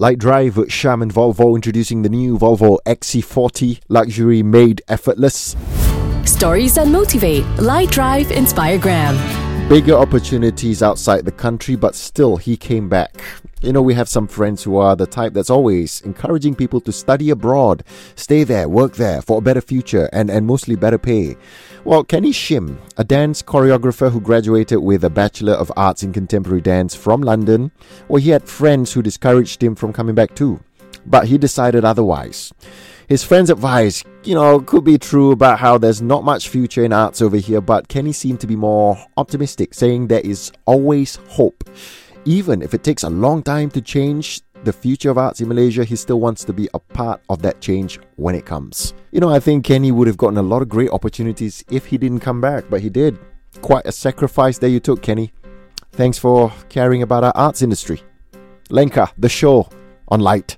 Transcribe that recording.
Lite Drive with Sham and Volvo introducing the new Volvo XC40 luxury made effortless. Stories that motivate. Lite Drive Inspiregram. Bigger opportunities outside the country, but still he came back. You know, we have some friends who are the type that's always encouraging people to study abroad, stay there, work there for a better future and, and mostly better pay. Well, Kenny Shim, a dance choreographer who graduated with a Bachelor of Arts in Contemporary Dance from London, well, he had friends who discouraged him from coming back too. But he decided otherwise. His friend's advice, you know, could be true about how there's not much future in arts over here, but Kenny seemed to be more optimistic, saying there is always hope. Even if it takes a long time to change the future of arts in Malaysia, he still wants to be a part of that change when it comes. You know, I think Kenny would have gotten a lot of great opportunities if he didn't come back, but he did. Quite a sacrifice that you took, Kenny. Thanks for caring about our arts industry. Lenka, the show on Lite.